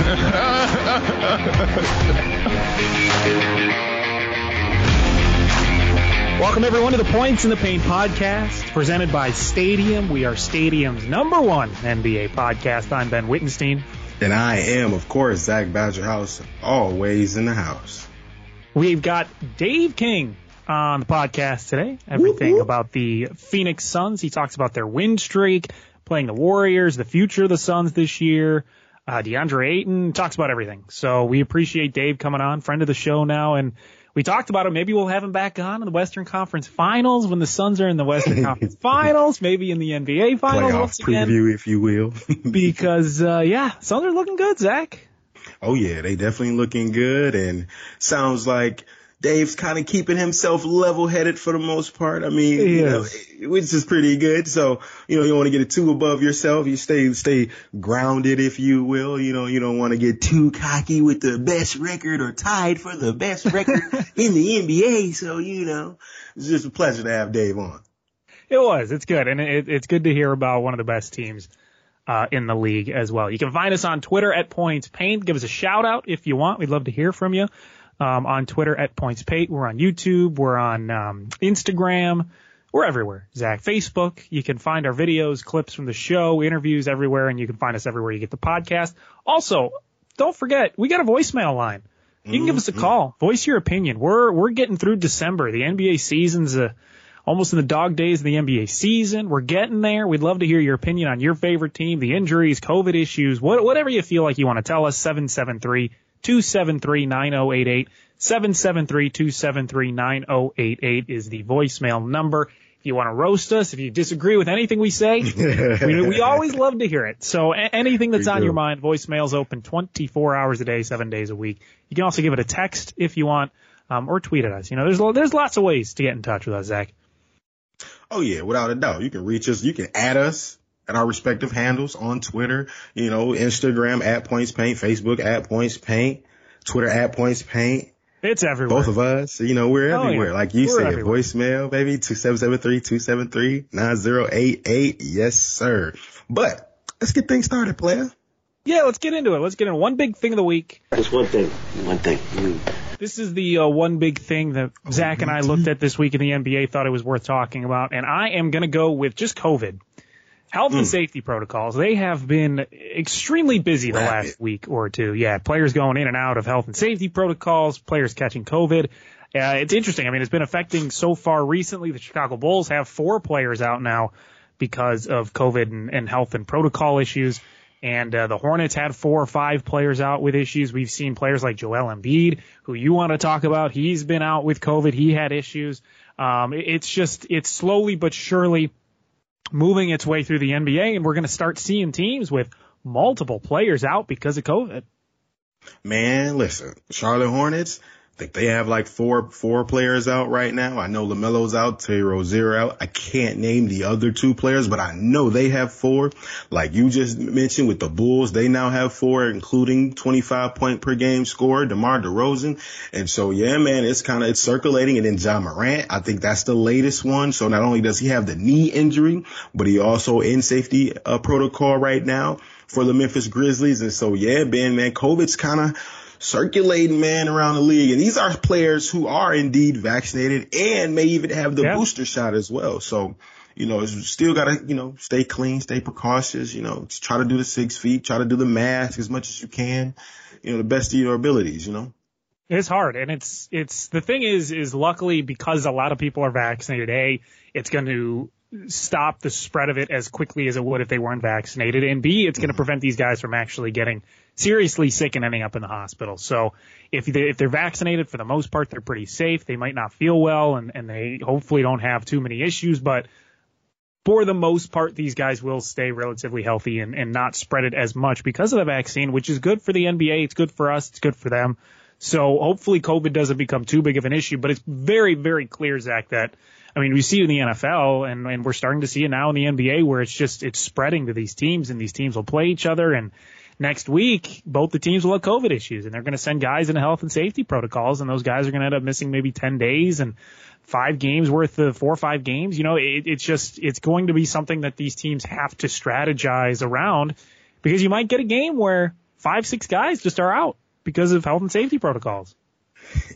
Welcome everyone to the Points in the Paint podcast, presented by Stadium. We are Stadium's number one NBA podcast. I'm Ben Wittenstein. And I am, of course, Zach Badgerhouse, always in the house. We've got Dave King on the podcast today. Everything whoop. about the Phoenix Suns. He talks about their win streak, playing the Warriors, the future of the Suns this year. Uh, DeAndre Ayton talks about everything. So we appreciate Dave coming on, friend of the show now, and we talked about it. Maybe we'll have him back on in the Western Conference Finals when the Suns are in the Western Conference Finals, maybe in the NBA Finals Playoff once again. preview, if you will. Because uh, yeah, Suns are looking good, Zach. oh yeah, they definitely looking good and sounds like Dave's kind of keeping himself level headed for the most part. I mean, He you know, which is pretty good. So, you know, you don't want to get too above yourself. You stay, stay grounded, if you will. You know, you don't want to get too cocky with the best record or tied for the best record in the NBA. So, you know, it's just a pleasure to have Dave on. It was. It's good, and it, it's good to hear about one of the best teams uh, in the league as well. You can find us on Twitter at Points Paint. Give us a shout out if you want. We'd love to hear from you. Um, on Twitter at Points Paint. We're on YouTube. We're on um, Instagram. We're everywhere. Zach, Facebook. You can find our videos, clips from the show, interviews everywhere, and you can find us everywhere you get the podcast. Also, don't forget we got a voicemail line. You can give us a call. Voice your opinion. We're we're getting through December. The NBA season's uh, almost in the dog days of the NBA season. We're getting there. We'd love to hear your opinion on your favorite team, the injuries, COVID issues, what, whatever you feel like you want to tell us. 773 273 9088. 773 273 9088 is the voicemail number. If you want to roast us, if you disagree with anything we say, we, we always love to hear it. So anything that's We on do. your mind, voicemail's open 24 hours a day, seven days a week. You can also give it a text if you want, um, or tweet at us. You know, there's there's lots of ways to get in touch with us, Zach. Oh yeah, without a doubt. You can reach us. You can add us at our respective handles on Twitter, you know, Instagram at Points Paint, Facebook at Points Paint, Twitter at Points Paint. It's everywhere. Both of us, you know, we're Oh, yeah. everywhere. Like you We're said, everywhere. voicemail, baby, 2773-273-9088. Yes, sir. But let's get things started, player. Yeah, let's get into it. Let's get into one big thing of the week. Just one thing. One thing. Mm. This is the uh, one big thing that Zach and I looked at this week in the NBA, thought it was worth talking about, and I am going to go with just COVID. Health and safety protocols. They have been extremely busy the Rapid. last week or two. Yeah, players going in and out of health and safety protocols, players catching COVID. Uh, it's interesting. I mean, it's been affecting so far recently. The Chicago Bulls have four players out now because of COVID and, and health and protocol issues. And uh, the Hornets had four or five players out with issues. We've seen players like Joel Embiid, who you want to talk about. He's been out with COVID. He had issues. Um, it's just, it's slowly but surely moving its way through the NBA, and we're going to start seeing teams with multiple players out because of COVID. Man, listen, Charlotte Hornets, think they have like four, four players out right now. I know LaMelo's out, Terry Rozier out. I can't name the other two players, but I know they have four. Like you just mentioned with the Bulls, they now have four, including 25 point per game scorer, DeMar DeRozan. And so, yeah, man, it's kind of, it's circulating. And then Ja Morant, I think that's the latest one. So not only does he have the knee injury, but he also in safety uh, protocol right now for the Memphis Grizzlies. And so, yeah, Ben, man, COVID's kind of circulating, man, around the league. And these are players who are indeed vaccinated and may even have the Yeah. booster shot as well. So, you know, it's still gotta, you know, stay clean, stay precautious, you know, try to do the six feet, try to do the mask as much as you can, you know, the best of your abilities, you know. It's hard, and it's it's the thing is is luckily because a lot of people are vaccinated. A, it's going to stop the spread of it as quickly as it would if they weren't vaccinated, and B, it's going to mm-hmm. prevent these guys from actually getting seriously sick and ending up in the hospital. So if they if they're vaccinated, for the most part, they're pretty safe. They might not feel well, and and they hopefully don't have too many issues, but for the most part, these guys will stay relatively healthy and, and not spread it as much because of the vaccine, which is good for the NBA. It's good for us. It's good for them. So hopefully COVID doesn't become too big of an issue, but it's very, very clear, Zach, that, I mean, we see it in the NFL and, and we're starting to see it now in the NBA where it's just, it's spreading to these teams and these teams will play each other. And next week, both the teams will have COVID issues and they're going to send guys into health and safety protocols and those guys are going to end up missing maybe 10 days and five games worth of four or five games. You know, it, it's just, it's going to be something that these teams have to strategize around because you might get a game where five, six guys just are out because of health and safety protocols.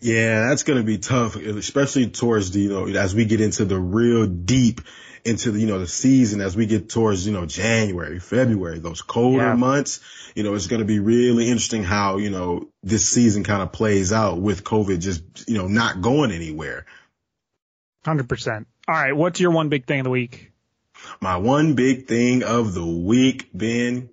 Yeah, that's going to be tough, especially towards the, you know, as we get into the real deep into the, you know, the season, as we get towards, you know, January, February, those colder Yeah. months, you know, it's going to be really interesting how, you know, this season kind of plays out with COVID just, you know, not going anywhere. 100%. All right. What's your one big thing of the week? My one big thing of the week, Ben,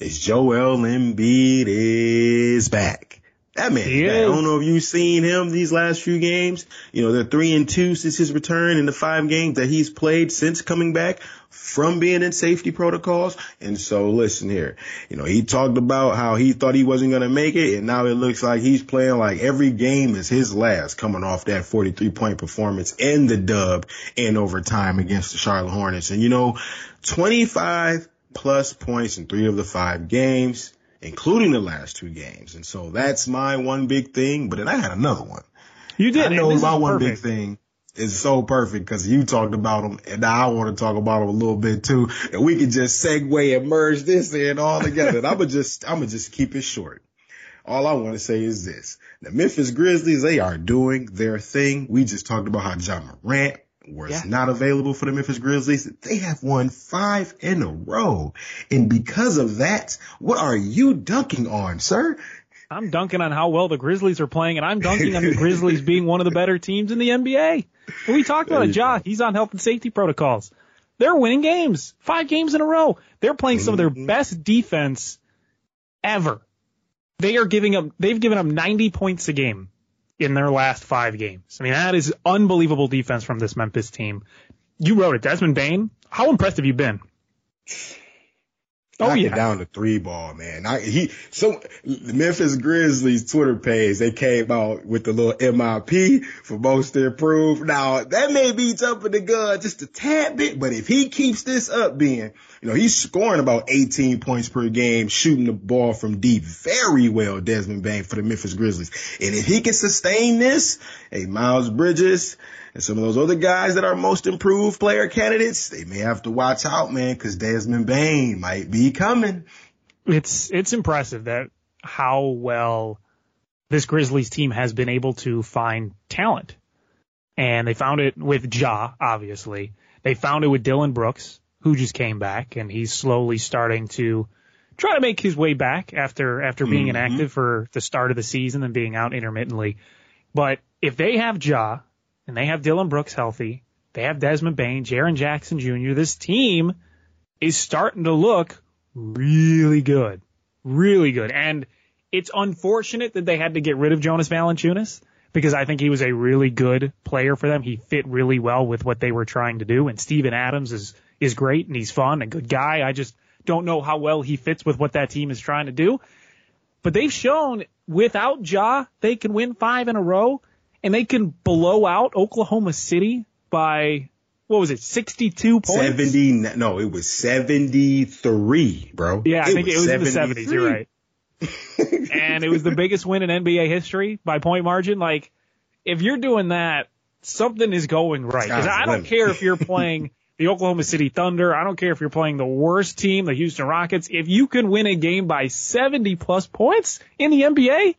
is Joel Embiid is back. That man. I don't know if you've seen him these last few games. You know, they're three and two since his return in the five games that he's played since coming back from being in safety protocols. And so listen here, you know, he talked about how he thought he wasn't going to make it. And now it looks like he's playing like every game is his last coming off that 43 point performance in the dub in overtime against the Charlotte Hornets. And you know, 25 plus points in three of the five games, including the last two games. And so that's my one big thing. But then I had another one. You did. I know my one big thing is so perfect because you talked about them and now I want to talk about them a little bit too. And we can just segue and merge this in all together. and I'm gonna just, I'm gonna just keep it short. All I want to say is this. The Memphis Grizzlies, they are doing their thing. We just talked about how Ja Morant was Yeah. not available for the Memphis Grizzlies. They have won five in a row. And because of that, what are you dunking on, sir? I'm dunking on how well the Grizzlies are playing, and I'm dunking on the Grizzlies being one of the better teams in the NBA. And we talked about it, you Ja. He's on health and safety protocols. They're winning games, five games in a row. They're playing some of their Mhm. best defense ever. They are giving up. They've given up 90 points a game in their last five games. I mean, that is unbelievable defense from this Memphis team. You wrote it, Desmond Bane. How impressed have you been? Oh yeah, down the three ball, man. I, he so the Memphis Grizzlies Twitter page they came out with the little MIP for most improved. Now that may be jumping the gun just a tad bit, but if he keeps this up, being you know he's scoring about 18 points per game, shooting the ball from deep very well. Desmond Bane for the Memphis Grizzlies, and if he can sustain this, hey Miles Bridges. And some of those other guys that are most improved player candidates, they may have to watch out, man, because Desmond Bane might be coming. it's it's impressive that how well this Grizzlies team has been able to find talent. And they found it with Ja, obviously. They found it with Dillon Brooks, who just came back and he's slowly starting to try to make his way back after after being Mhm. inactive for the start of the season and being out intermittently. But if they have Ja and they have Dillon Brooks healthy, they have Desmond Bane, Jaren Jackson Jr., this team is starting to look really good. Really good. And it's unfortunate that they had to get rid of Jonas Valanciunas because I think he was a really good player for them. He fit really well with what they were trying to do. And Steven Adams is, is great and he's fun, a good guy. I just don't know how well he fits with what that team is trying to do. But they've shown without Ja, they can win five in a row and they can blow out Oklahoma City by, what was it, 62 points? 70, no, it was 73, bro. Yeah, I think it was in the 73. 70s. You're right. and it was the biggest win in NBA history by point margin. Like, if you're doing that, something is going right. 'Cause I don't care if you're playing the Oklahoma City Thunder. I don't care if you're playing the worst team, the Houston Rockets. If you can win a game by 70 plus points in the NBA,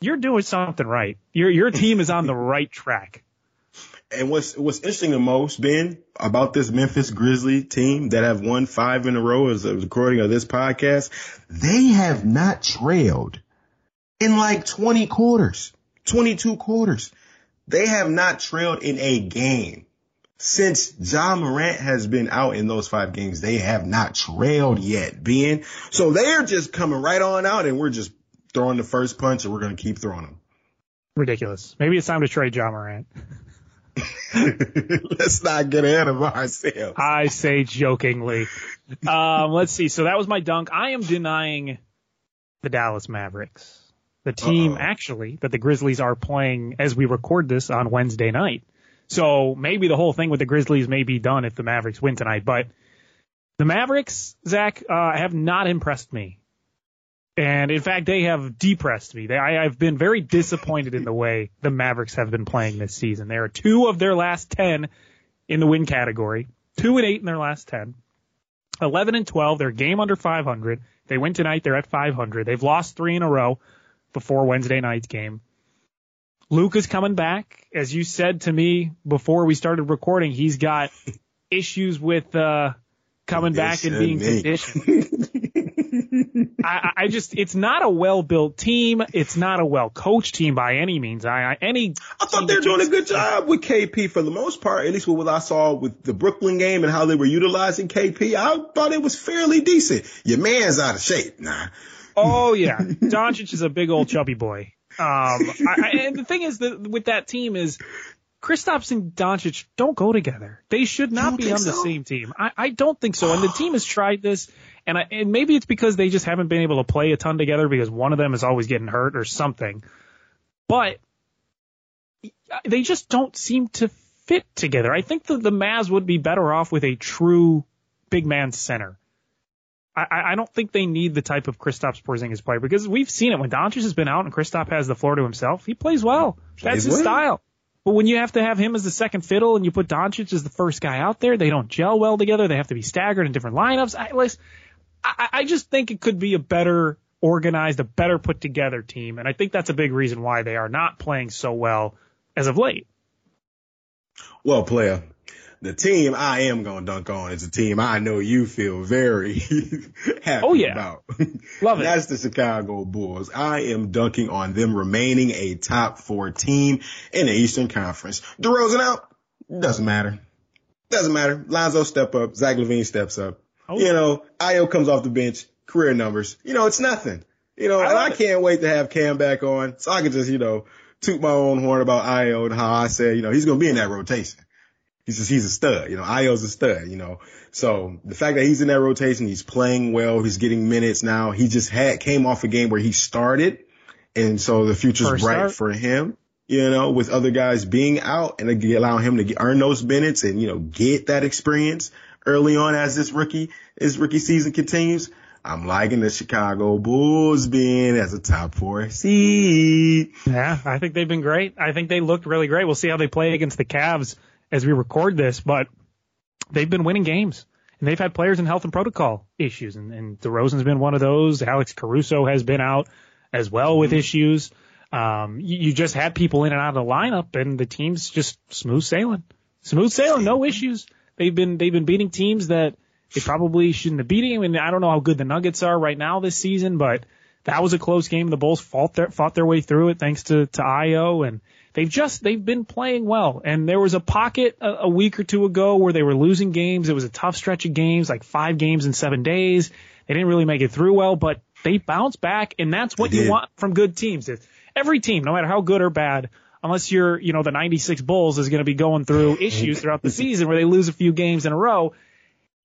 you're doing something right. Your your team is on the right track. And what's what's interesting the most, Ben, about this Memphis Grizzly team that have won five in a row as of recording of this podcast, they have not trailed in like 20 quarters. 22 quarters. They have not trailed in a game. Since Ja Morant has been out in those five games, they have not trailed yet, Ben. So they're just coming right on out and we're just throwing the first punch and we're going to keep throwing them. Ridiculous. Maybe it's time to trade Ja Morant. Let's not get ahead of ourselves. I say jokingly. Um, let's see. So that was my dunk. I am denying the Dallas Mavericks, the team Uh-oh. actually that the Grizzlies are playing as we record this on Wednesday night. So maybe the whole thing with the Grizzlies may be done if the Mavericks win tonight. But the Mavericks, Zach, uh, have not impressed me. And in fact, they have depressed me. They, I, I've been very disappointed in the way the Mavericks have been playing this season. They are two of their last 10 in the win category, two and eight in their last 10, 11 and 12. They're game under 500. They win tonight. They're at 500. They've lost three in a row before Wednesday night's game. Luke is coming back. As you said to me before we started recording, he's got issues with, uh, coming back and being conditioned. I, I just, it's not a well built team. It's not a well coached team by any means. I, I any. I thought they were doing a good job with KP for the most part, at least with what I saw with the Brooklyn game and how they were utilizing KP. I thought it was fairly decent. Your man's out of shape. Nah. Oh yeah, Doncic is a big old chubby boy. Um, I, I, and the thing is that with that team is Kristaps and Doncic don't go together. They should not be on the same team. I, I don't think so. And the team has tried this, and, I, and maybe it's because they just haven't been able to play a ton together because one of them is always getting hurt or something. But they just don't seem to fit together. I think that the Mavs would be better off with a true big man center. I, I don't think they need the type of Kristaps Porzingis player because we've seen it when Doncic has been out and Kristaps has the floor to himself. He plays well. That's Plays his well. style. But when you have to have him as the second fiddle and you put Doncic as the first guy out there, they don't gel well together. They have to be staggered in different lineups. I, I, I just think it could be a better organized, a better put together team. And I think that's a big reason why they are not playing so well as of late. Well, player, the team I am going to dunk on is a team I know you feel very happy Oh, yeah. about. Love it. That's the Chicago Bulls. I am dunking on them remaining a top four team in the Eastern Conference. DeRozan out. Doesn't matter. Doesn't matter. Lonzo step up. Zach LaVine steps up. Oh. You know, Ayo comes off the bench. Career numbers. You know, it's nothing. You know, I and I can't wait to have Cam back on so I can just, you know, toot my own horn about Ayo and how I said, you know, he's going to be in that rotation. He's just, he's a stud, you know, Ayo's a stud, you know. So the fact that he's in that rotation, he's playing well, he's getting minutes now. He just had, came off a game where he started. And so the future's First bright start. for him, you know, with other guys being out and allowing him to get, earn those minutes and, you know, get that experience early on as this rookie, his rookie season continues. I'm liking the Chicago Bulls being as a top four seed. Yeah, I think they've been great. I think they looked really great. We'll see how they play against the Cavs as we record this, but they've been winning games. And they've had players in health and protocol issues, and, and DeRozan's been one of those. Alex Caruso has been out as well with issues. Um, you, you just had people in and out of the lineup, and the team's just smooth sailing, smooth sailing, no issues. They've been they've been beating teams that they probably shouldn't have beating. I mean, I don't know how good the Nuggets are right now this season, but that was a close game. The Bulls fought their fought their way through it thanks to to Ayo, and they've just they've been playing well. And there was a pocket a, a week or two ago where they were losing games. It was a tough stretch of games, like five games in seven days. They didn't really make it through well, but they bounced back, and that's what They you did. want from good teams. Every team, no matter how good or bad, unless you're, you know, the 96 Bulls is going to be going through issues throughout the season where they lose a few games in a row.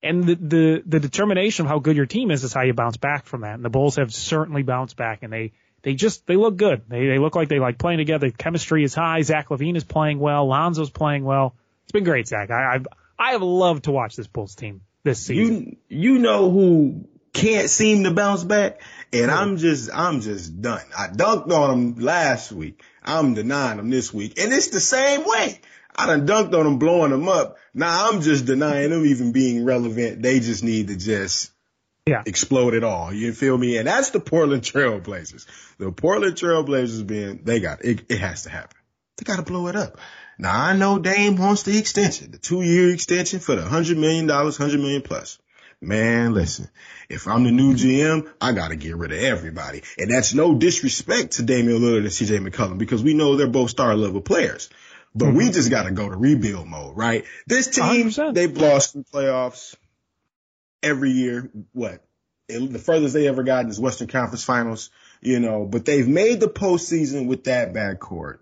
And the, the, the determination of how good your team is is how you bounce back from that. And the Bulls have certainly bounced back and they, they just, they look good. They, they look like they like playing together. Chemistry is high. Zach LaVine is playing well. Lonzo's playing well. It's been great, Zach. I, I've, I have loved to watch this Bulls team this season. You you know who can't seem to bounce back, and I'm just I'm just done. I dunked on them last week. I'm denying them this week, and it's the same way. I done dunked on them, blowing them up. Now I'm just denying them even being relevant. They just need to just yeah. explode it all. You feel me? And that's the Portland Trailblazers. The Portland Trailblazers being they got it. It has to happen. They got to blow it up. Now I know Dame wants the extension, the two year extension for the hundred million dollars, hundred million plus. Man, listen, if I'm the new GM, I gotta get rid of everybody. And that's no disrespect to Damian Lillard and CJ McCollum because we know they're both star level players. But mm-hmm. we just gotta go to rebuild mode, right? This team, 100%. they've lost in playoffs every year. What? The furthest they ever gotten is Western Conference Finals, you know, but they've made the postseason with that backcourt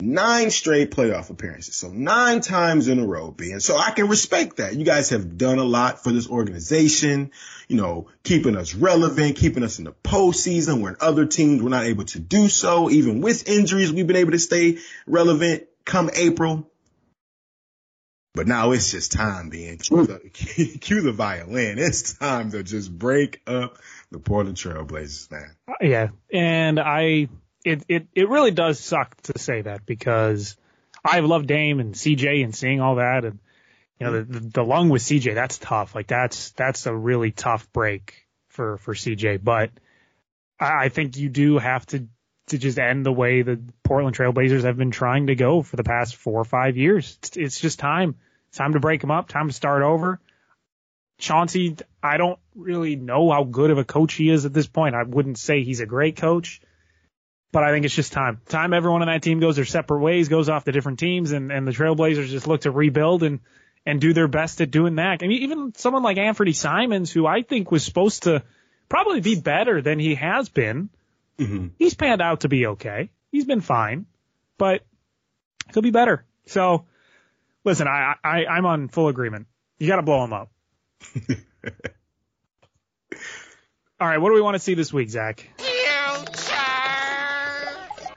nine straight playoff appearances. So nine times in a row being, so I can respect that. You guys have done a lot for this organization, you know, keeping us relevant, keeping us in the postseason when other teams were not able to do so. Even with injuries, we've been able to stay relevant come April. But now it's just time being cue the, cue the violin. It's time to just break up the Portland Trailblazers, man. Uh, yeah. And I, it, it, it really does suck to say that because I've loved Dame and CJ and seeing all that and you know the, the lung with CJ that's tough like that's that's a really tough break for for CJ but I, I think you do have to to just end the way the Portland Trailblazers have been trying to go for the past four or five years. It's, it's just time. Time to break them up. Time to start over. Chauncey, I don't really know how good of a coach he is at this point. I wouldn't say he's a great coach but I think it's just time. Time everyone on that team goes their separate ways, goes off to different teams, and, and the Trailblazers just look to rebuild and, and do their best at doing that. I mean, even someone like Anfernee Simons, who I think was supposed to probably be better than he has been, mm-hmm. he's panned out to be okay. He's been fine, but he'll be better. So, listen, I, I I'm on full agreement. You got to blow him up. All right, what do we want to see this week, Zach?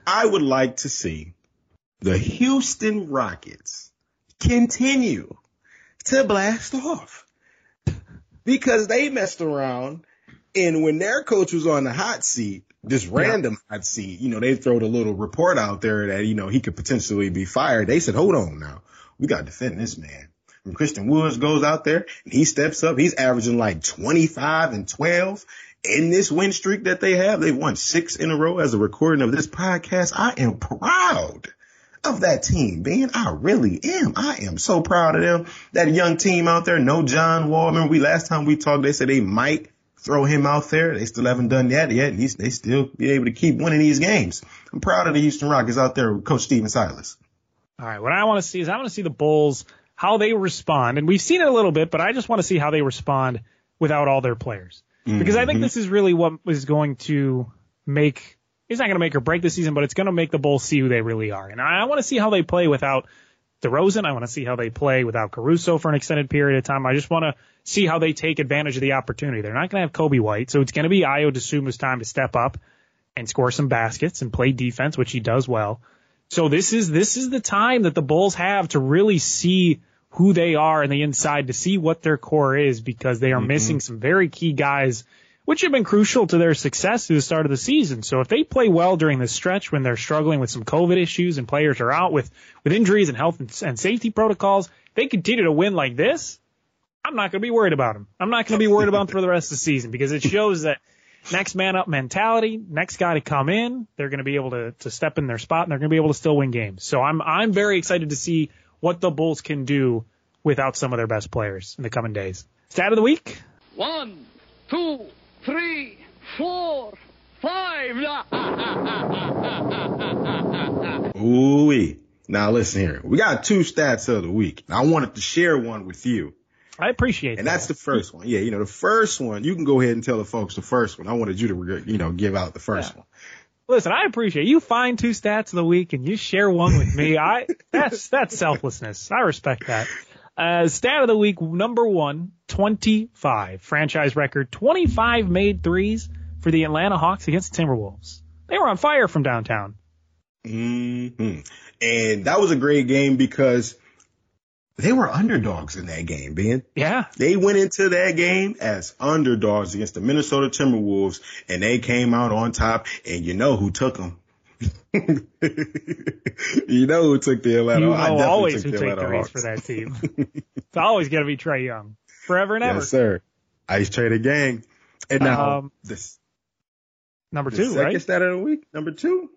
I would like to see the Houston Rockets continue to blast off because they messed around and when their coach was on the hot seat, this random yeah. hot seat, you know, they throw the little report out there that, you know, he could potentially be fired. They said, hold on now. We got to defend this man. When Christian Woods goes out there and he steps up, he's averaging like 25 and 12 in this win streak that they have. They've won six in a row as a recording of this podcast. I am proud of that team, man. I really am. I am so proud of them. That young team out there, no John Wall. Remember we last time we talked, they said they might throw him out there. They still haven't done that yet. He's, they still be able to keep winning these games. I'm proud of the Houston Rockets out there with Coach Stephen Silas. All right. What I want to see is I want to see the Bulls, how they respond. And we've seen it a little bit, but I just want to see how they respond without all their players because I think mm-hmm. this is really what is going to make. It's not going to make or break the season, but it's going to make the Bulls see who they really are. And I, want to see how they play without DeRozan. I want to see how they play without Caruso for an extended period of time. I just want to see how they take advantage of the opportunity. They're not going to have Coby White, so it's going to be Ayo Dosunmu's time to step up and score some baskets and play defense, which he does well. So this is this is the time that the Bulls have to really see who they are in the inside to see what their core is because they are mm-hmm. missing some very key guys which have been crucial to their success through the start of the season. So if they play well during this stretch when they're struggling with some COVID issues and players are out with, with injuries and health and, and safety protocols, they continue to win like this. I'm not going to be worried about them. I'm not going to be worried about them for the rest of the season because it shows that next man up mentality, next guy to come in, they're going to be able to, to step in their spot and they're going to be able to still win games. So I'm, I'm very excited to see what the Bulls can do without some of their best players in the coming days. Stat of the week. One, two, three, four, five. Ooh wee. Now listen here. We got two stats of the week. I wanted to share one with you. I appreciate and that. And that's the first one. Yeah, you know, the first one, you can go ahead and tell the folks the first one. I wanted you to, you know, give out the first yeah. one. Listen, I appreciate you find two stats of the week and you share one with me. I that's that's selflessness. I respect that. Uh, stat of the week number one, 25 franchise record, 25 made threes for the Atlanta Hawks against the Timberwolves. They were on fire from downtown. Mm-hmm. And that was a great game because they were underdogs in that game, Ben. Yeah. They went into that game as underdogs against the Minnesota Timberwolves and they came out on top and you know who took them. you know who took the Atlanta? You know I always who took the race for that team. it's always going to be Trae Young, forever and ever. Yes, sir. Ice Trader Gang. And now um, this number two, second right? stat of the week, number two.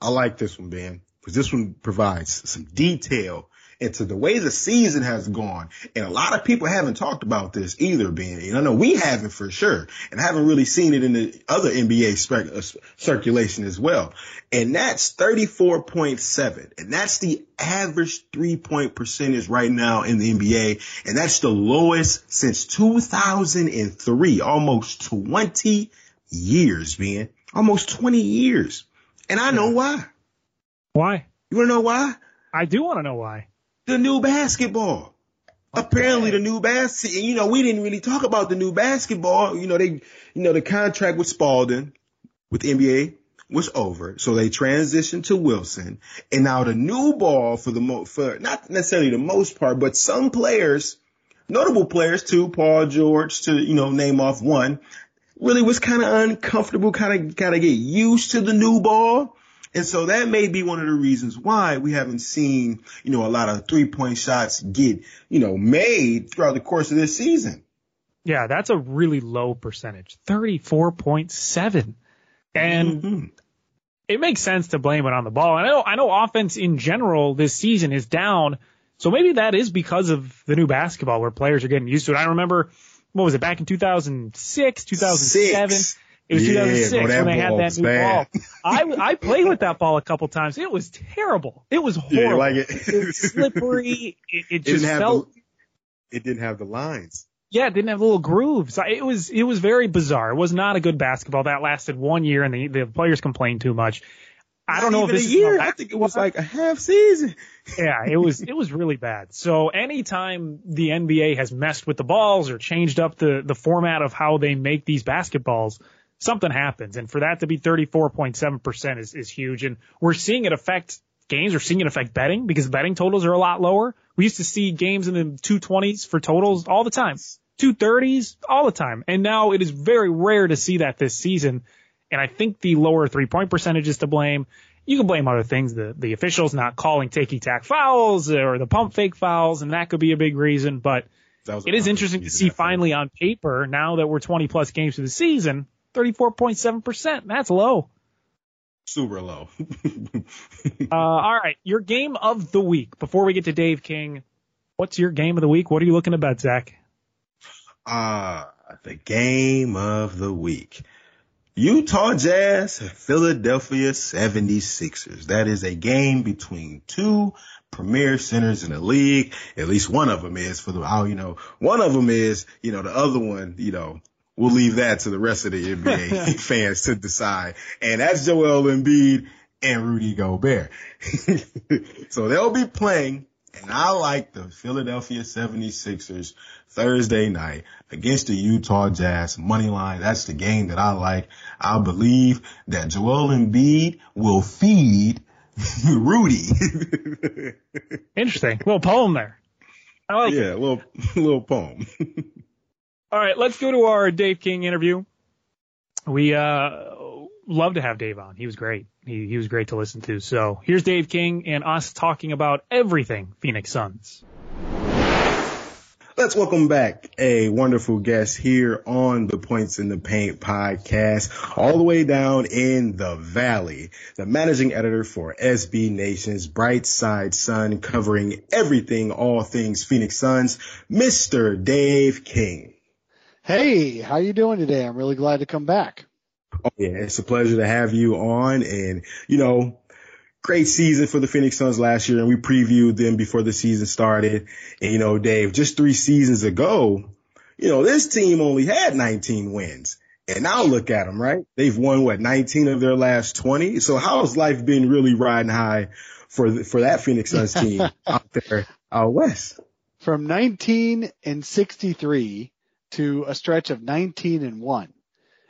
I like this one, Ben, because this one provides some detail and to the way the season has gone. And a lot of people haven't talked about this either, Ben. You know, we haven't for sure and I haven't really seen it in the other NBA uh, circulation as well. And that's 34.7. And that's the average three point percentage right now in the NBA. And that's the lowest since 2003, almost 20 years, man. Almost 20 years. And I know why. Why? You want to know why? I do want to know why. The new basketball. Okay. Apparently the new basketball, you know, we didn't really talk about the new basketball. You know, they, you know, the contract with Spalding with NBA was over. So they transitioned to Wilson and now the new ball for the mo, for not necessarily the most part, but some players, notable players too, Paul George to, you know, name off one, really was kind of uncomfortable, kind of, kind of get used to the new ball. And so that may be one of the reasons why we haven't seen, you know, a lot of three point shots get, you know, made throughout the course of this season. Yeah, that's a really low percentage. 34.7. And mm-hmm. it makes sense to blame it on the ball. And I know, I know offense in general this season is down. So maybe that is because of the new basketball where players are getting used to it. I remember, what was it, back in 2006, 2007? Six. It was yeah, 2006 when they had that new ball. I I played with that ball a couple times. It was terrible. It was horrible. Yeah, like it. it was slippery. It, it just it felt. The, it didn't have the lines. Yeah, it didn't have little grooves. It was it was very bizarre. It was not a good basketball. That lasted one year, and the the players complained too much. I don't know if this a year. I think it was like a half season. yeah, it was it was really bad. So anytime the NBA has messed with the balls or changed up the the format of how they make these basketballs, something happens. And for that to be 34.7% is, is huge. And we're seeing it affect games. We're seeing it affect betting because betting totals are a lot lower. We used to see games in the 220s for totals all the time, 230s all the time. And now it is very rare to see that this season. And I think the lower three point percentage is to blame. You can blame other things, the, the officials not calling takey tack fouls or the pump fake fouls, and that could be a big reason. But it is interesting to see finally on paper, now that we're 20 plus games through the season, 34.7%. That's low. Super low. uh, all right. Your game of the week. Before we get to Dave King, what's your game of the week? What are you looking to bet, Zach? Uh, the game of the week. Utah Jazz, Philadelphia 76ers. That is a game between two premier centers in the league. At least one of them is for the, you know, one of them is, you know, the other one, you know, we'll leave that to the rest of the NBA fans to decide. And that's Joel Embiid and Rudy Gobert. so they'll be playing and I like the Philadelphia 76ers Thursday night against the Utah Jazz money line. That's the game that I like. I believe that Joel Embiid will feed Rudy. Interesting. Little poem there. I like yeah, it. little little poem. All right, let's go to our Dave King interview. We uh love to have Dave on. He was great. He he was great to listen to. So here's Dave King and us talking about everything Phoenix Suns. Let's welcome back a wonderful guest here on the Points in the Paint podcast, all the way down in the valley, the managing editor for SB Nation's Bright Side Sun, covering everything, all things Phoenix Suns, Mr. Dave King. Hey, how you doing today? I'm really glad to come back. Oh yeah, it's a pleasure to have you on and, you know, great season for the Phoenix Suns last year and we previewed them before the season started. And, you know, Dave, just three seasons ago, you know, this team only had 19 wins. And now look at them, right? They've won what 19 of their last 20. So how's life been really riding high for for that Phoenix Suns team out there out west? From 19 and 63 to a stretch of 19 and 1.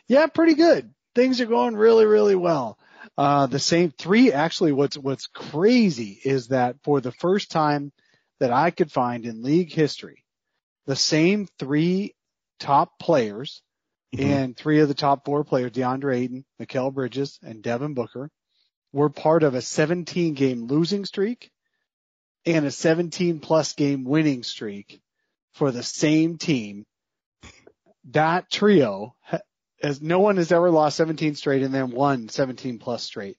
Yeah, pretty good. Things are going really, really well. Uh, the same three, actually what's, what's crazy is that for the first time that I could find in league history, the same three top players mm-hmm. and three of the top four players, DeAndre Ayton, Mikal Bridges, and Devin Booker, were part of a 17 game losing streak and a 17 plus game winning streak for the same team that trio as no one has ever lost 17 straight and then won 17 plus straight.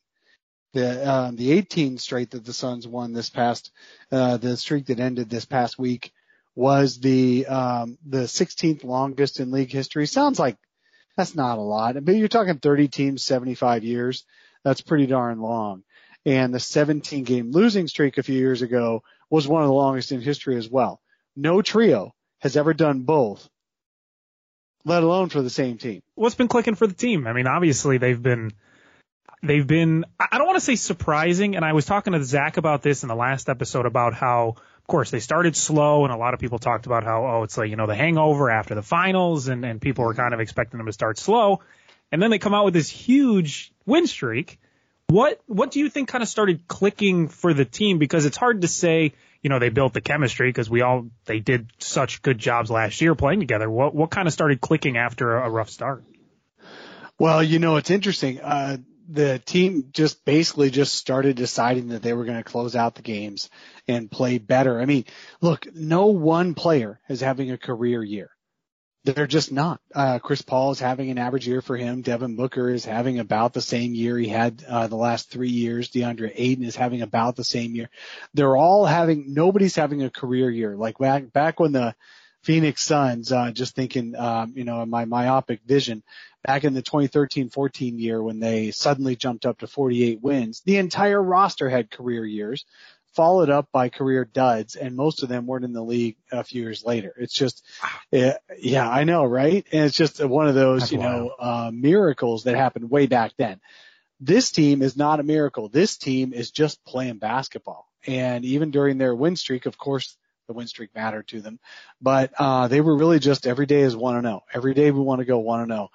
The uh, the 18 straight that the Suns won this past uh, the streak that ended this past week was the um, the 16th longest in league history. Sounds like that's not a lot, but you're talking 30 teams, 75 years. That's pretty darn long. And the 17 game losing streak a few years ago was one of the longest in history as well. No trio has ever done both, let alone for the same team. What's been clicking for the team? I mean, obviously they've been they've been I don't want to say surprising, and I was talking to Zach about this in the last episode about how of course they started slow and a lot of people talked about how oh it's like you know the hangover after the finals and and people were mm-hmm. kind of expecting them to start slow and then they come out with this huge win streak what what do you think kind of started clicking for the team because it's hard to say you know they built the chemistry because we all they did such good jobs last year playing together what what kind of started clicking after a, rough start well you know it's interesting uh the team just basically just started deciding that they were going to close out the games and play better. I mean, look, no one player is having a career year. They're just not. Uh, Chris Paul is having an average year for him. Devin Booker is having about the same year he had uh, the last three years. DeAndre Ayton is having about the same year. They're all having. Nobody's having a career year. Like back back when the Phoenix Suns, uh, just thinking, um, you know, my myopic vision back in the 2013-14 year when they suddenly jumped up to 48 wins, the entire roster had career years, followed up by career duds, and most of them weren't in the league a few years later. It's just, yeah, yeah I know, right? And it's just one of those, That's you wild. know, uh, miracles that happened way back then. This team is not a miracle. This team is just playing basketball. And even during their win streak, of course, the win streak mattered to them. But uh, they were really just every day is one and zero. Oh. Every day we want to go one and zero.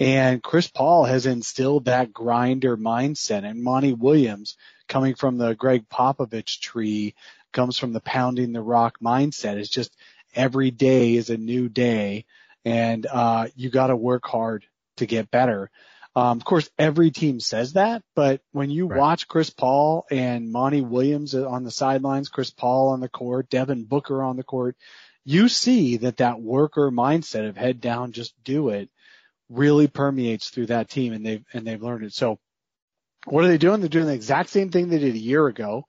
And Chris Paul has instilled that grinder mindset. And Monty Williams, coming from the Gregg Popovich tree, comes from the pounding the rock mindset. It's just every day is a new day, and uh, you got to work hard to get better. Um, of course, every team says that, but when you right. watch Chris Paul and Monty Williams on the sidelines, Chris Paul on the court, Devin Booker on the court, you see that that worker mindset of head down, just do it, really permeates through that team, and they've and they've learned it. So, what are they doing? They're doing the exact same thing they did a year ago,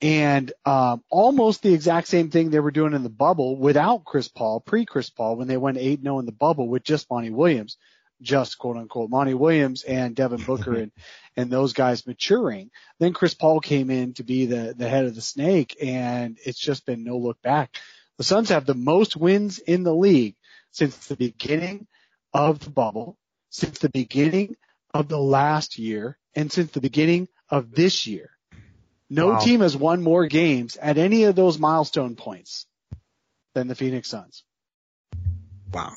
and um, almost the exact same thing they were doing in the bubble without Chris Paul, pre Chris Paul, when they went eight 0 in the bubble with just Monty Williams just quote unquote Monty Williams and Devin Booker and, and those guys maturing. Then Chris Paul came in to be the, the head of the snake and it's just been no look back. The Suns have the most wins in the league since the beginning of the bubble, since the beginning of the last year, and since the beginning of this year. No wow. team has won more games at any of those milestone points than the Phoenix Suns. Wow.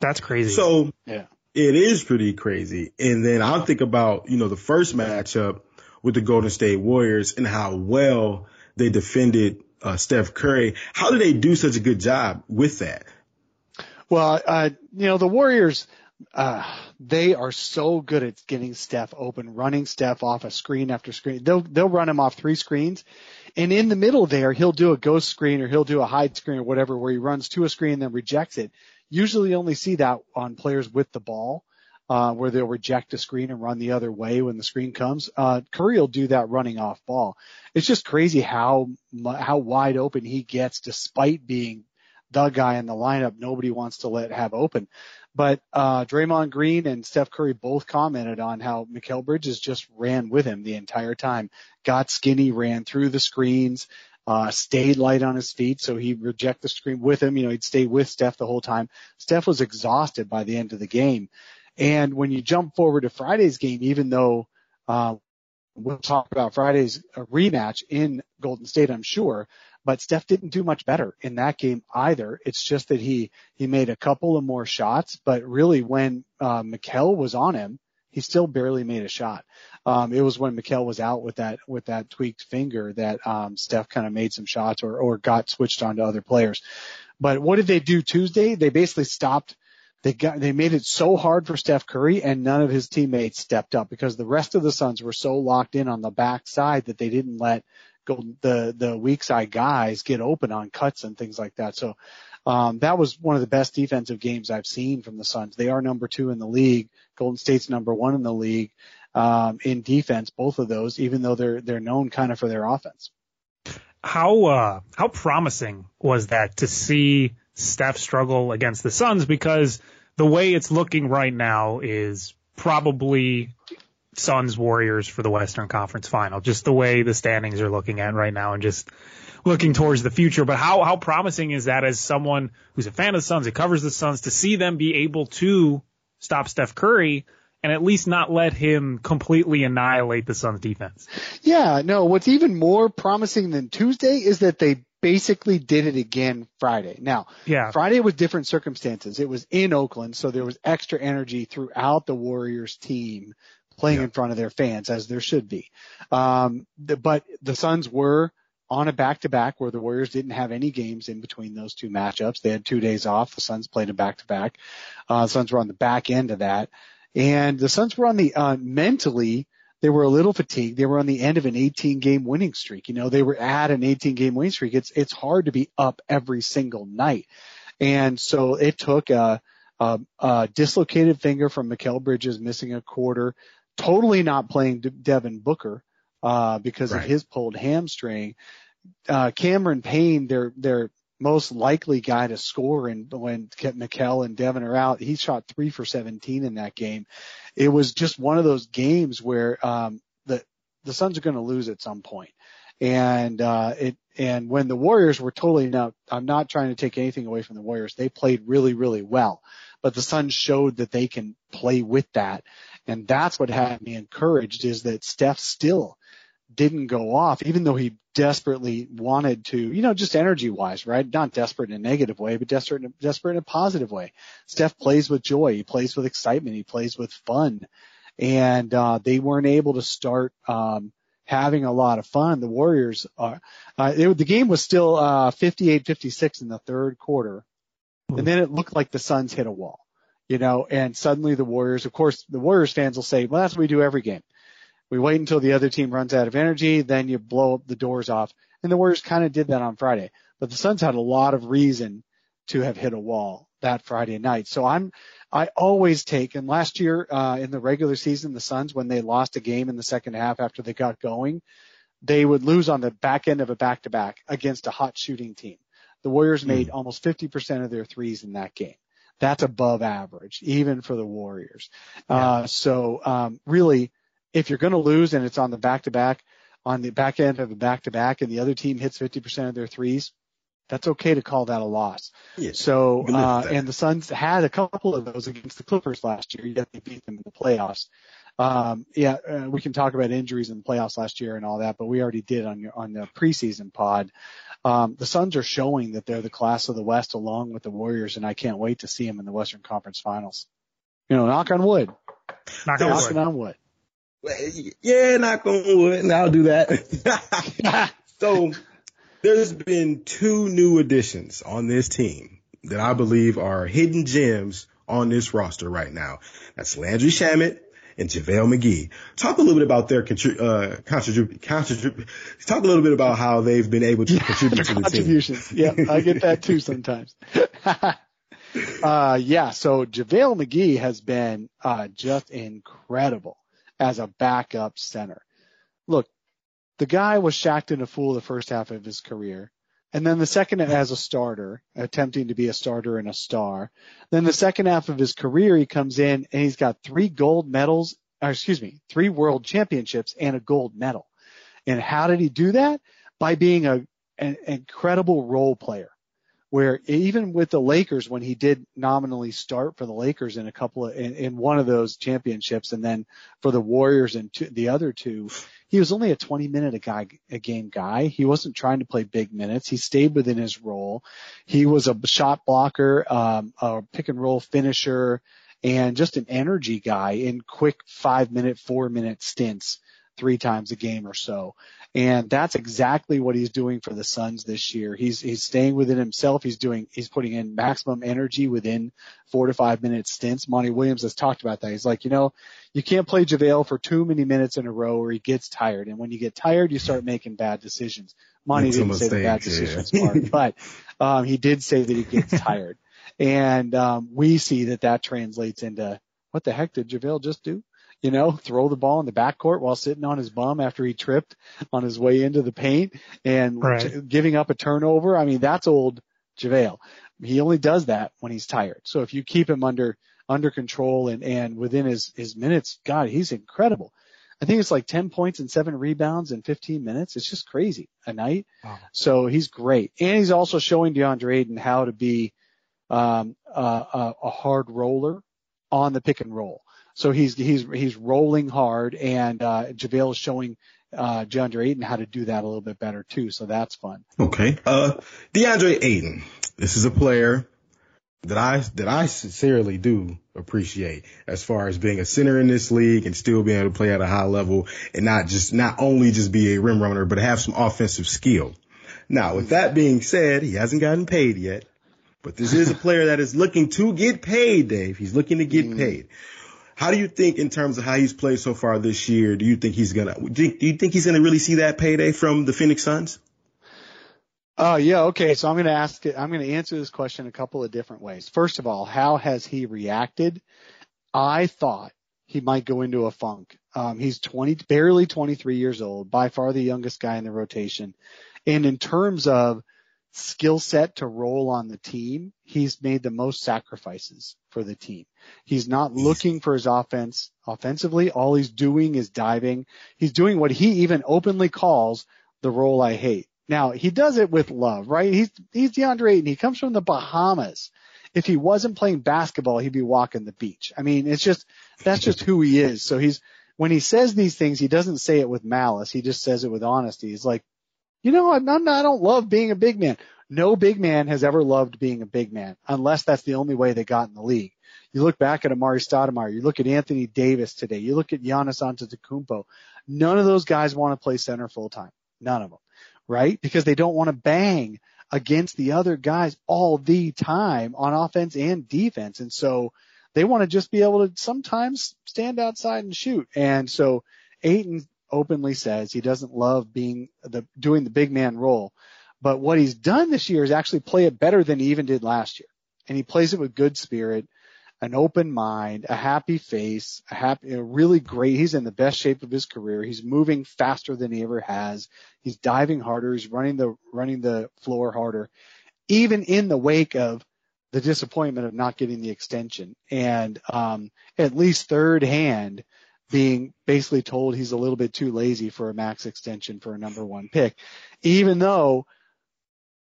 That's crazy. So, yeah. It is pretty crazy. And then I'll think about, you know, the first matchup with the Golden State Warriors and how well they defended uh, Steph Curry. How did they do such a good job with that? Well, uh, you know, the Warriors, uh, they are so good at getting Steph open, running Steph off a screen after screen. They'll, they'll run him off three screens. And in the middle there, he'll do a ghost screen or he'll do a hide screen or whatever where he runs to a screen and then rejects it. Usually only see that on players with the ball, uh, where they'll reject a screen and run the other way when the screen comes. Uh, Curry will do that running off ball. It's just crazy how, how wide open he gets despite being the guy in the lineup nobody wants to let have open. But uh, Draymond Green and Steph Curry both commented on how Mikal Bridges just ran with him the entire time, got skinny, ran through the screens, uh, stayed light on his feet, so he reject the screen with him. You know, he'd stay with Steph the whole time. Steph was exhausted by the end of the game. And when you jump forward to Friday's game, even though uh, we'll talk about Friday's rematch in Golden State, I'm sure, but Steph didn't do much better in that game either. It's just that he he made a couple of more shots, but really when uh, Mikal was on him, he still barely made a shot. Um, it was when Mikal was out with that with that tweaked finger that um, Steph kind of made some shots or or got switched on to other players. But what did they do Tuesday? They basically stopped. They got they made it so hard for Steph Curry, and none of his teammates stepped up because the rest of the Suns were so locked in on the back side that they didn't let go the the weak side guys get open on cuts and things like that. So um, that was one of the best defensive games I've seen from the Suns. They are number two in the league. Golden State's number one in the league. um, in defense, both of those, even though they're they're known kind of for their offense. How uh, how promising was that to see Steph struggle against the Suns? Because the way it's looking right now is probably Suns Warriors for the Western Conference Final. Just the way the standings are looking at right now, and just looking towards the future. But how how promising is that as someone who's a fan of the Suns, who covers the Suns, to see them be able to stop Steph Curry and at least not let him completely annihilate the Suns defense. Yeah, no, what's even more promising than Tuesday is that they basically did it again Friday. Now, yeah. Friday was different circumstances. It was in Oakland, so there was extra energy throughout the Warriors team playing yeah. in front of their fans as there should be. Um, the, but the Suns were on a back to back where the Warriors didn't have any games in between those two matchups. They had two days off. The Suns played a back to back. Uh, the Suns were on the back end of that. And the Suns were on the, uh, mentally, they were a little fatigued. They were on the end of an 18 game winning streak. You know, they were at an 18 game winning streak. It's, it's hard to be up every single night. And so it took a, a, a dislocated finger from Mikal Bridges missing a quarter, totally not playing Devin Booker, uh, because right. of his pulled hamstring. Uh, Cameron Payne, their, their most likely guy to score and when Mikal and Devin are out, he shot three for 17 in that game. It was just one of those games where, um, the, the Suns are going to lose at some point. And, uh, it, and when the Warriors were totally now, I'm not trying to take anything away from the Warriors. They played really, really well, but the Suns showed that they can play with that. And that's what had me encouraged is that Steph still didn't go off, even though he desperately wanted to, you know, just energy wise, right? Not desperate in a negative way, but desperate, in a, desperate in a positive way. Steph plays with joy. He plays with excitement. He plays with fun. And, uh, they weren't able to start, um, having a lot of fun. The Warriors are, uh, it, the game was still, uh, 58-56 in the third quarter. And then it looked like the Suns hit a wall, you know, and suddenly the Warriors, of course, the Warriors fans will say, well, that's what we do every game we wait until the other team runs out of energy, then you blow up the doors off. And the Warriors kind of did that on Friday, but the Suns had a lot of reason to have hit a wall that Friday night. So I'm, I always take, and last year, uh, in the regular season, the Suns, when they lost a game in the second half after they got going, they would lose on the back end of a back to back against a hot shooting team. The Warriors mm. made almost 50% of their threes in that game. That's above average, even for the Warriors. Yeah. Uh, so, um, really, if you're going to lose and it's on the back to back, on the back end of a back to back and the other team hits 50% of their threes, that's okay to call that a loss. Yeah, so, uh, and the Suns had a couple of those against the Clippers last year, yet they beat them in the playoffs. Um, yeah, uh, we can talk about injuries in the playoffs last year and all that, but we already did on your, on the preseason pod. Um, the Suns are showing that they're the class of the West along with the Warriors, and I can't wait to see them in the Western Conference Finals. You know, knock on wood. Knock on wood. on wood. Yeah, knock on wood, and I'll do that. so there's been two new additions on this team that I believe are hidden gems on this roster right now. That's Landry Shamet and JaVale McGee. Talk a little bit about their contri- uh, contribute, contribute, talk a little bit about how they've been able to contribute to the contributions. team. yeah, I get that too sometimes. uh, yeah, so JaVale McGee has been, uh, just incredible as a backup center. Look, the guy was Shaqtin' a Fool the first half of his career. And then the second as a starter, attempting to be a starter and a star. Then the second half of his career, he comes in and he's got three gold medals, or excuse me, three world championships and a gold medal. And how did he do that? By being a, an incredible role player where even with the Lakers, when he did nominally start for the Lakers in a couple of, in, in one of those championships and then for the Warriors and two, the other two, he was only a 20 minute a guy, a game guy. He wasn't trying to play big minutes. He stayed within his role. He was a shot blocker, um, a pick and roll finisher and just an energy guy in quick five minute, four minute stints three times a game or so. And that's exactly what he's doing for the Suns this year. He's, he's staying within himself. He's doing, he's putting in maximum energy within four to five minute stints. Monty Williams has talked about that. He's like, you know, you can't play JaVale for too many minutes in a row or he gets tired. And when you get tired, you start making bad decisions. Monty didn't say the bad decisions yeah. part, but, um, he did say that he gets tired. And, um, we see that that translates into what the heck did JaVale just do? You know, throw the ball in the backcourt while sitting on his bum after he tripped on his way into the paint and Right. t- giving up a turnover. I mean, that's old JaVale. He only does that when he's tired. So if you keep him under, under control and, and within his, his minutes, God, he's incredible. I think it's like 10 points and seven rebounds in 15 minutes. It's just crazy a night. Wow. So he's great. And he's also showing DeAndre Ayton how to be, um, uh, a, a hard roller on the pick and roll. So he's, he's, he's rolling hard and, uh, JaVale is showing, uh, DeAndre Ayton how to do that a little bit better too. So that's fun. Okay. Uh, DeAndre Ayton. This is a player that I, that I sincerely do appreciate as far as being a center in this league and still being able to play at a high level and not just, not only just be a rim runner, but have some offensive skill. Now, with that being said, he hasn't gotten paid yet, but this is a player that is looking to get paid, Dave. He's looking to get paid. How do you think in terms of how he's played so far this year? Do you think he's gonna, do you, think he's gonna really see that payday from the Phoenix Suns? Oh yeah, okay. So I'm going to ask it. I'm going to answer this question a couple of different ways. First of all, how has he reacted? I thought he might go into a funk. Um, he's 20, barely 23 years old, by far the youngest guy in the rotation. And in terms of skill set to roll on the team, he's made the most sacrifices for the team. He's not looking for his offense offensively. All he's doing is diving. He's doing what he even openly calls the role I hate. Now he does it with love, right? He's, he's DeAndre Ayton. He comes from the Bahamas. If he wasn't playing basketball, he'd be walking the beach. I mean, it's just, that's just who he is. So he's, when he says these things, he doesn't say it with malice. He just says it with honesty. He's like, you know, I'm not, I don't love being a big man. No big man has ever loved being a big man unless that's the only way they got in the league. You look back at Amar'e Stoudemire, you look at Anthony Davis today, you look at Giannis Antetokounmpo. None of those guys want to play center full time. None of them, right? Because they don't want to bang against the other guys all the time on offense and defense. And so they want to just be able to sometimes stand outside and shoot. And so Ayton openly says he doesn't love being the, doing the big man role. But what he's done this year is actually play it better than he even did last year. And he plays it with good spirit, an open mind, a happy face, a happy, a really great. He's in the best shape of his career. He's moving faster than he ever has. He's diving harder. He's running the, running the floor harder, even in the wake of the disappointment of not getting the extension and, um, at least third hand being basically told he's a little bit too lazy for a max extension for a number one pick, even though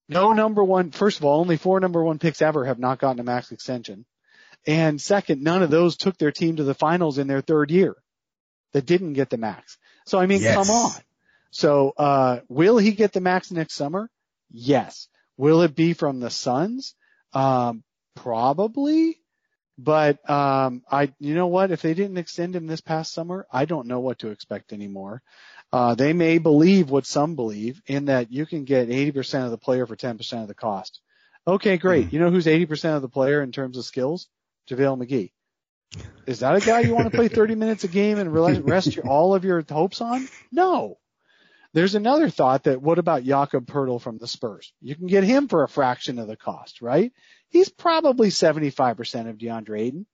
no number one, first of all, only four number one picks ever have not gotten a max extension. And second, none of those took their team to the finals in their third year that didn't get the max. So I mean, Yes. come on. So, uh, will he get the max next summer? Yes. Will it be from the Suns? Um, probably. But, um, I, you know what? If they didn't extend him this past summer, I don't know what to expect anymore. Uh, they may believe what some believe in that you can get 80% of the player for 10% of the cost. Okay, great. You know who's 80% of the player in terms of skills? JaVale McGee. Is that a guy you want to play 30 minutes a game and rest your, all of your hopes on? No. There's another thought that what about Jakob Poeltl from the Spurs? You can get him for a fraction of the cost, right? He's probably 75% of DeAndre Ayton.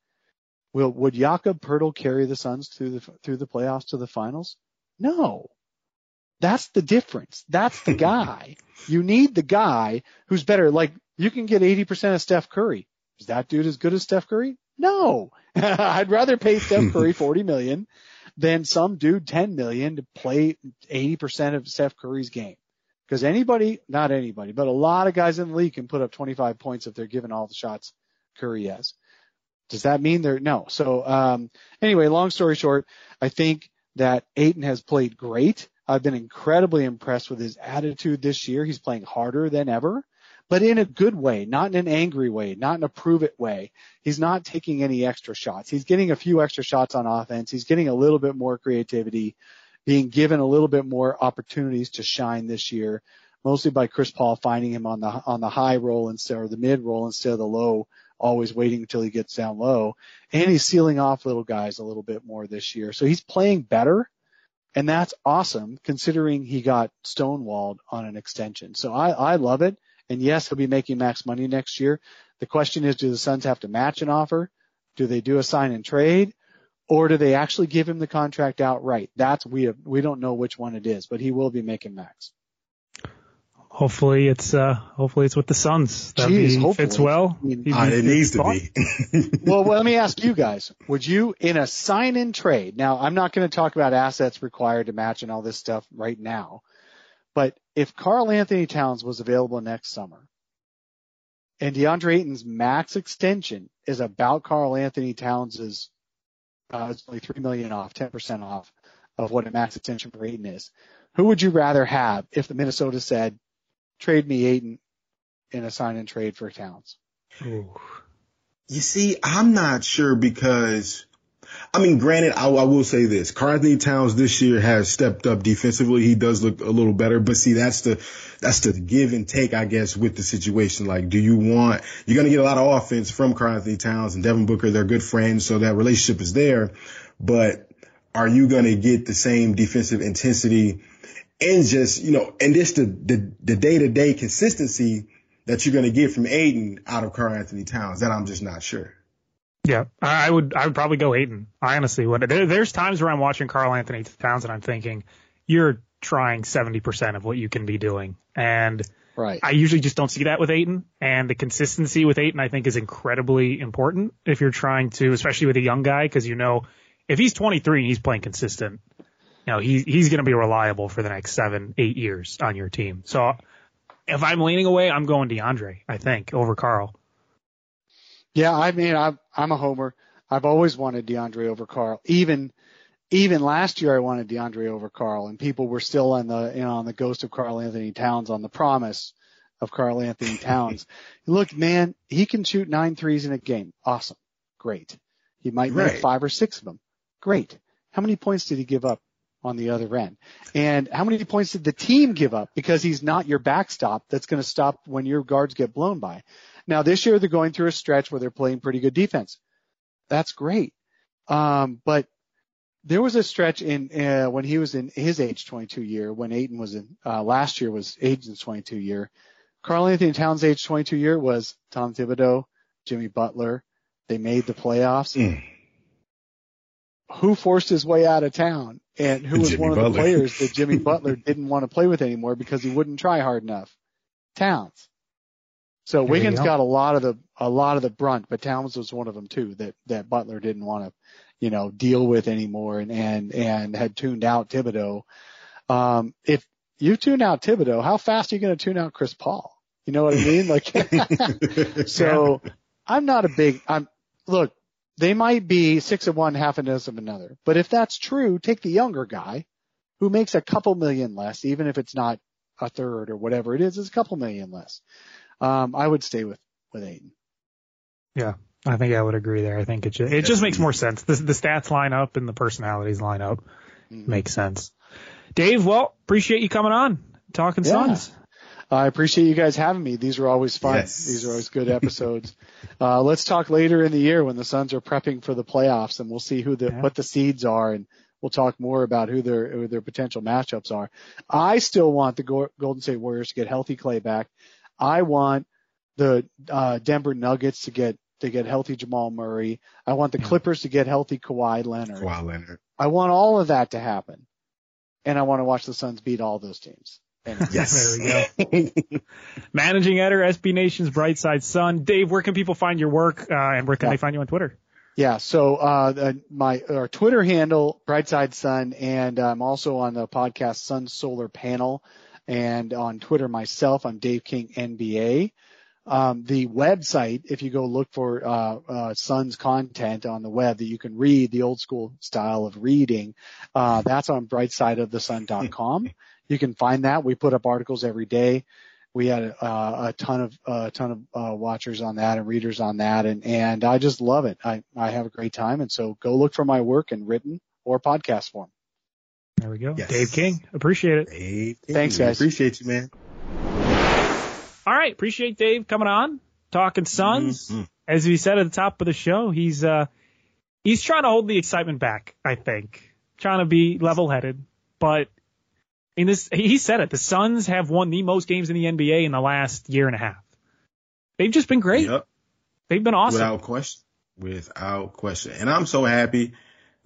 Will, would Jakob Poeltl carry the Suns through the, through the playoffs to the finals? No. That's the difference. That's the guy. you need the guy who's better. Like you can get 80% of Steph Curry. Is that dude as good as Steph Curry? No. I'd rather pay Steph Curry 40 million than some dude 10 million to play 80% of Steph Curry's game. Because anybody, not anybody, but a lot of guys in the league can put up 25 points if they're given all the shots Curry has. Does that mean they're no? So um, anyway, long story short, I think that Ayton has played great. I've been incredibly impressed with his attitude this year. He's playing harder than ever, but in a good way, not in an angry way, not in a prove it way. He's not taking any extra shots. He's getting a few extra shots on offense. He's getting a little bit more creativity, being given a little bit more opportunities to shine this year, mostly by Chris Paul finding him on the on the high roll instead or the mid roll instead of the low, always waiting until he gets down low. And he's sealing off little guys a little bit more this year. So he's playing better. And that's awesome considering he got stonewalled on an extension. So I, I love it. And yes, he'll be making max money next year. The question is, do the Suns have to match an offer? Do they do a sign and trade? or do they actually give him the contract outright? That's we have, we don't know which one it is, but he will be making max. Hopefully it's uh hopefully it's with the Suns. That Jeez, be, fits well. I mean, He'd Uh, be- it needs to be. well, well, let me ask you guys: Would you, in a sign-and-trade? Now, I'm not going to talk about assets required to match and all this stuff right now, but if Karl Anthony Towns was available next summer, and DeAndre Ayton's max extension is about Karl Anthony Towns's, uh, it's only three million off, ten percent off of what a max extension for Ayton is. Who would you rather have if the Minnesota said, "Trade me Ayton in a sign-and-trade for Towns"? Ooh. You see, I'm not sure because, I mean, granted, I, I will say this: Karl Towns this year has stepped up defensively. He does look a little better, but see, that's the that's the give and take, I guess, with the situation. Like, do you want you're going to get a lot of offense from Karl Towns and Devin Booker? They're good friends, so that relationship is there. But are you going to get the same defensive intensity and just you know, and this the the day to day consistency that you're going to get from Ayton out of Anthony Towns? That I'm just not sure. Yeah, I would I would probably go Ayton. I honestly would. There, there's times where I'm watching Karl Anthony Towns and I'm thinking, you're trying 70% of what you can be doing. And Right. I usually just don't see that with Ayton. And the consistency with Ayton, I think, is incredibly important if you're trying to, especially with a young guy, because you know, if he's 23 and he's playing consistent, you know, he, he's going to be reliable for the next seven, eight years on your team. So if I'm leaning away, I'm going DeAndre, I think, over Karl. Yeah, I mean, I'm I'm a homer. I've always wanted DeAndre over Karl. Even even last year, I wanted DeAndre over Karl, and people were still on the you know on the ghost of Karl Anthony Towns, on the promise of Karl Anthony Towns. Look, man, he can shoot nine threes in a game. Awesome, great. He might make five or six of them. Great. How many points did he give up on the other end? And how many points did the team give up? Because he's not your backstop that's going to stop when your guards get blown by. Now this year they're going through a stretch where they're playing pretty good defense. That's great. Um, but there was a stretch in uh, when he was in his age 22 year, when Ayton was in uh, last year was Ayton's 22 year. Karl Anthony Towns' age 22 year was Tom Thibodeau, Jimmy Butler. They made the playoffs. Mm. Who forced his way out of town, and who was Jimmy one of the players that Jimmy Butler didn't want to play with anymore because he wouldn't try hard enough? Towns. So There Wiggins go. got a lot of the a lot of the brunt, but Towns was one of them too that that Butler didn't want to, you know, deal with anymore and and and had tuned out Thibodeau. Um, if you tune out Thibodeau, how fast are you going to tune out Chris Paul? You know what I mean? Like, so I'm not a big. I'm look. They might be six of one, half a dozen of another. But if that's true, take the younger guy who makes a couple million less, even if it's not a third or whatever it is, it's a couple million less. Um, I would stay with with Ayton. Yeah, I think I would agree there. I think it just, it just makes more sense. The, the stats line up and the personalities line up. Mhm. Makes sense. Dave, well, appreciate you coming on, talking Yeah. Suns. I appreciate you guys having me. These are always fun. Yes. These are always good episodes. uh, let's talk later in the year when the Suns are prepping for the playoffs, and we'll see who the Yeah. what the seeds are, and we'll talk more about who their who their potential matchups are. I still want the Go- Golden State Warriors to get healthy Clay back. I want the uh, Denver Nuggets to get to get healthy Jamal Murray. I want the Yeah. Clippers to get healthy Kawhi Leonard. Kawhi Leonard. I want all of that to happen, and I want to watch the Suns beat all those teams. And Yes. There we go. Managing editor, SB Nation's Brightside Sun. Dave, where can people find your work, uh, and where can Yeah. they find you on Twitter? Yeah. So, uh, the- my, our Twitter handle, Brightside Sun, and I'm also on the podcast Sun Solar Panel and on Twitter myself, I'm Dave King NBA. Um, the website, if you go look for, uh, uh, Sun's content on the web that you can read the old school style of reading, uh, that's on brightsideofthesun.com. you can find that. We put up articles every day. We had a, uh, a ton of a ton of uh, watchers on that and readers on that, and and I just love it. I I have a great time, and so go look for my work in written or podcast form. There we go. Yes. Dave King, appreciate it. Hey, Thanks, guys. Appreciate you, man. All right, appreciate Dave coming on, talking Suns. Mhm. As we said at the top of the show, he's uh he's trying to hold the excitement back. I think trying to be level-headed, but in this, he said it. The Suns have won the most games in the NBA in the last year and a half. They've just been great. Yep. They've been awesome. Without question. Without question. And I'm so happy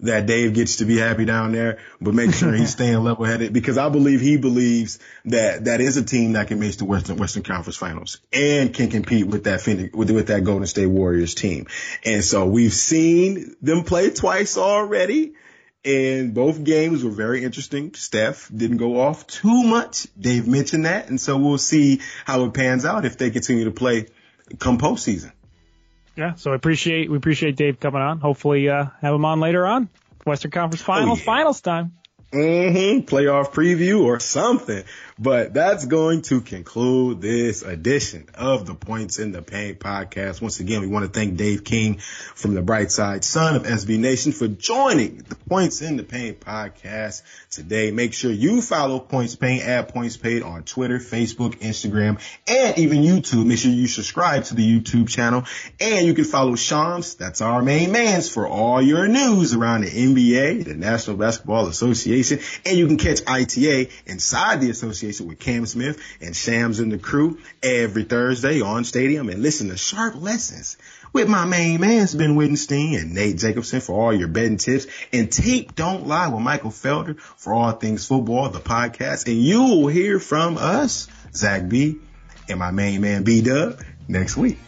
that Dave gets to be happy down there, but make sure he's staying level headed because I believe he believes that that is a team that can make the Western Western Conference Finals and can compete with that Phoenix, with, with that Golden State Warriors team. And so we've seen them play twice already. And both games were very interesting. Steph didn't go off too much. Dave mentioned that. And so we'll see how it pans out if they continue to play come postseason. Yeah, so I appreciate we appreciate Dave coming on. Hopefully, uh, have him on later on. Western Conference Finals, oh, yeah. finals time. Mm-hmm. Playoff preview or something. But that's going to conclude this edition of the Points in the Paint podcast. Once again, we want to thank Dave King from the Bright Side Sun of SB Nation for joining the Points in the Paint podcast today. Make sure you follow Points Paint at Points Paid on Twitter, Facebook, Instagram, and even YouTube. Make sure you subscribe to the YouTube channel and you can follow Shams. That's our main man's for all your news around the NBA, the National Basketball Association, and you can catch ITA inside the association with Cam Smith and Shams and the crew every Thursday on Stadium and listen to sharp lessons with my main man, Ben Wittenstein and Nate Jacobson for all your betting tips and Tape Don't Lie with Michael Felder for all things football, the podcast. And you will hear from us, Zach B and my main man B Dub next week.